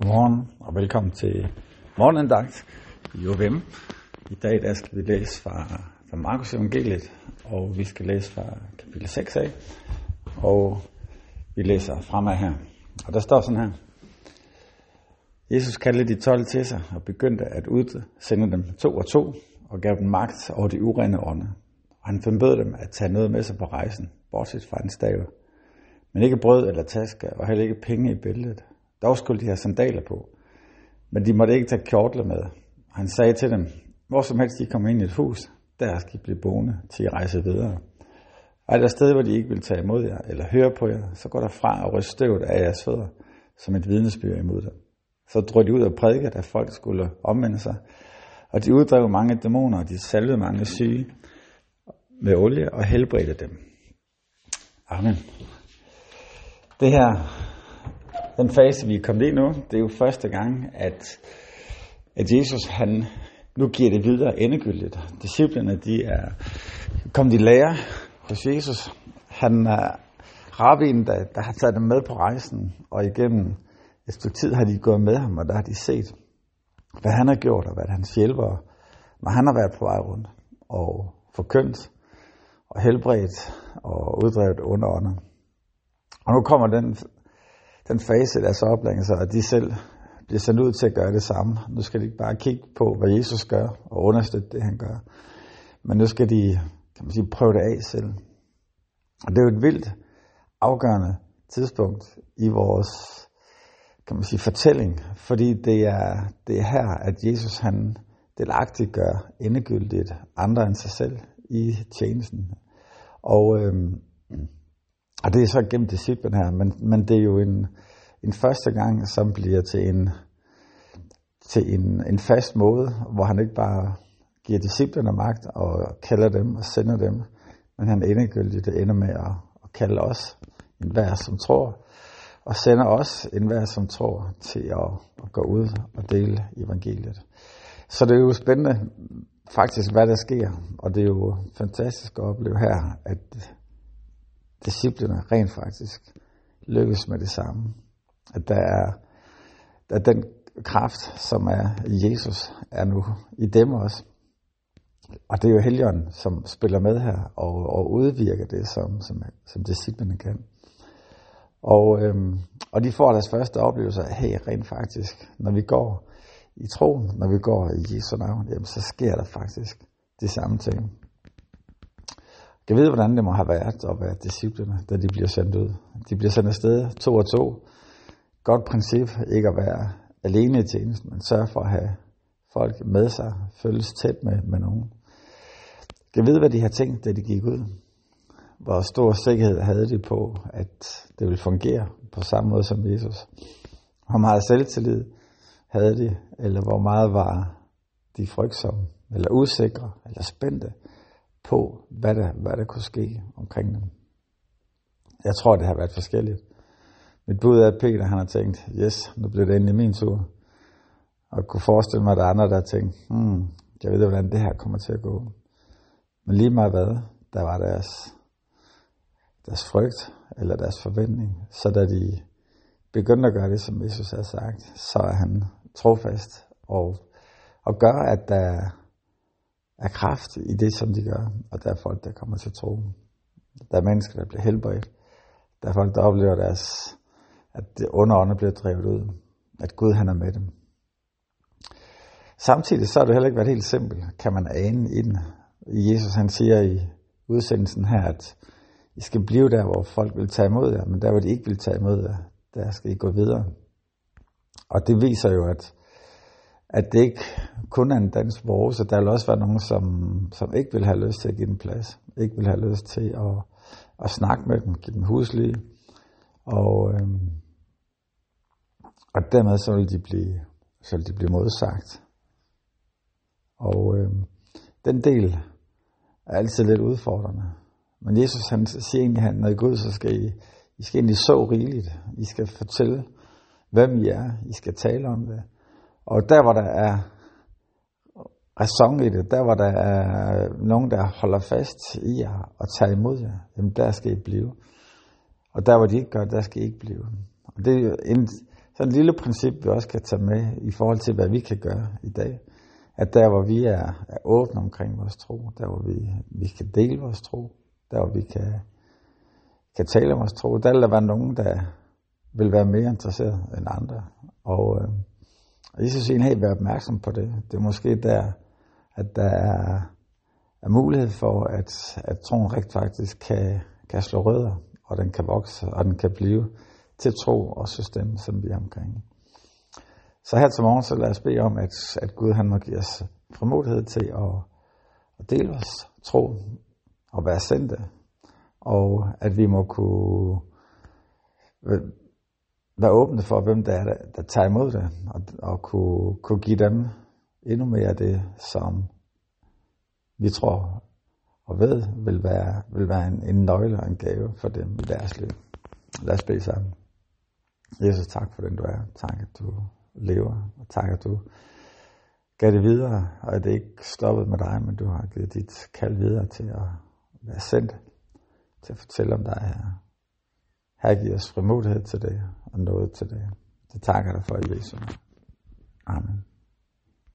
Godmorgen og velkommen til morgenandagt i OVM. I dag der skal vi læse fra, fra Markus evangeliet, og vi skal læse fra kapitel 6 af, og vi læser fremad her. Og der står sådan her. Jesus kaldte de 12 til sig og begyndte at udsende dem to og to, og gav dem magt over de urene ånder. Og han forbød dem at tage noget med sig på rejsen, bortset fra en stav. Men ikke brød eller taske, og heller ikke penge i billedet. Dog skulle de have sandaler på. Men de måtte ikke tage kjortler med. Han sagde til dem, hvor som helst de kommer ind i et hus, der skal I blive boende, til I rejse videre. Og er der sted, hvor de ikke vil tage imod jer, eller høre på jer, så går der fra og ryst støvet af jeres fødder, som et vidnesbyrd imod dem. Så drog de ud og prædikede, at folk skulle omvende sig. Og de uddrev mange dæmoner, og de salvede mange syge med olie og helbredte dem. Amen. Det her den fase, vi er kommet i nu, det er jo første gang, at, at Jesus han nu giver det videre endegyldigt. Disciplerne, de er kommet i lære hos Jesus. Han er rabbinen, der, der har taget dem med på rejsen, og igennem et stykke tid har de gået med ham, og der har de set, hvad han har gjort, og hvad hans hjælper, når han har været på vej rundt, og forkyndt, og helbredt, og uddrevet under. Og nu kommer den den fase i deres oplæring, så at de selv bliver sendt ud til at gøre det samme. Nu skal de ikke bare kigge på, hvad Jesus gør, og understøtte det, han gør. Men nu skal de kan man sige, prøve det af selv. Og det er jo et vildt afgørende tidspunkt i vores kan man sige, fortælling, fordi det er, det er her, at Jesus han delagtigt gør endegyldigt andre end sig selv i tjenesten. Og øhm, og det er så gennem disciplen her, men, men det er jo en, en første gang, som bliver til en, til en, en fast måde, hvor han ikke bare giver disciplerne magt og kalder dem og sender dem, men han endegyldigt det ender med at, at kalde os, en hver som tror, og sender os, en hver som tror, til at, at gå ud og dele evangeliet. Så det er jo spændende faktisk, hvad der sker, og det er jo fantastisk at opleve her, at disciplerne rent faktisk lykkes med det samme. At der er at den kraft, som er Jesus, er nu i dem også. Og det er jo Helligånden, som spiller med her og, og udvirker det, som, som, som disciplene kan. Og, øhm, og de får deres første oplevelse af, hey, rent faktisk, når vi går i troen, når vi går i Jesu navn, jamen, så sker der faktisk de samme ting. Jeg ved, hvordan det må have været at være disciplene, da de bliver sendt ud. De bliver sendt afsted to og to. Godt princip, ikke at være alene i tjenesten, men sørge for at have folk med sig, følges tæt med, med nogen. Jeg ved, hvad de har tænkt, da de gik ud. Hvor stor sikkerhed havde de på, at det ville fungere på samme måde som Jesus. Hvor meget selvtillid havde de, eller hvor meget var de frygtsomme, eller usikre, eller spændte på, hvad der, hvad der kunne ske omkring dem. Jeg tror, det har været forskelligt. Mit bud er, at Peter han har tænkt, yes, nu bliver det endelig min tur. Og kunne forestille mig, at der er andre, der har tænkt, hmm, jeg ved hvordan det her kommer til at gå. Men lige meget hvad, der var deres, deres frygt, eller deres forventning. Så da de begyndte at gøre det, som Jesus havde sagt, så er han trofast og, og gør, at der af kraft i det, som de gør. Og der er folk, der kommer til tro. Der er mennesker, der bliver helbredt. Der er folk, der oplever deres, at det underånde bliver drevet ud. At Gud han er med dem. Samtidig så har det heller ikke været helt simpelt, kan man ane i den. Jesus han siger i udsendelsen her, at I skal blive der, hvor folk vil tage imod jer, men der, hvor de ikke vil tage imod jer, der skal I gå videre. Og det viser jo, at at det ikke kun er en dansk så Der vil også være nogen, som, som ikke vil have lyst til at give dem plads. Ikke vil have lyst til at, at snakke med dem, give dem huslige. Og, øhm, og dermed så vil de blive, så vil de blive modsagt. Og øhm, den del er altid lidt udfordrende. Men Jesus han siger egentlig, at når I går ud, så skal I, I skal egentlig så rigeligt. I skal fortælle, hvem I er. I skal tale om det. Og der, hvor der er ræson i det, der hvor der er nogen, der holder fast i jer og tager imod jer, jamen der skal I blive. Og der, hvor de ikke gør, der skal I ikke blive. Og det er en sådan et lille princip, vi også kan tage med i forhold til, hvad vi kan gøre i dag. At der, hvor vi er, er åbne omkring vores tro, der, hvor vi, vi kan dele vores tro, der, hvor vi kan, kan tale om vores tro, der vil der være nogen, der vil være mere interesseret end andre. Og øh, Jesus siger, helt vær opmærksom på det. Det er måske der, at der er, er mulighed for, at, at troen rigtig faktisk kan, kan slå rødder, og den kan vokse, og den kan blive til tro og system, som vi er omkring. Så her til morgen, så lad os bede om, at, at Gud han må give os frimodighed til at, at dele os tro og være sendte, og at vi må kunne være åbne for, hvem der er, der, der tager imod det, og, og kunne, kunne give dem endnu mere af det, som vi tror og ved vil være, vil være en, en nøgle og en gave for dem i deres liv. Lad os bede sammen. Jesus, tak for den du er. Tak, at du lever. Og tak, at du gav det videre, og at det ikke stoppet med dig, men du har givet dit kald videre til at være sendt, til at fortælle om dig her. Her giver os frimodighed til det, og noget til det. Det takker dig for i Amen.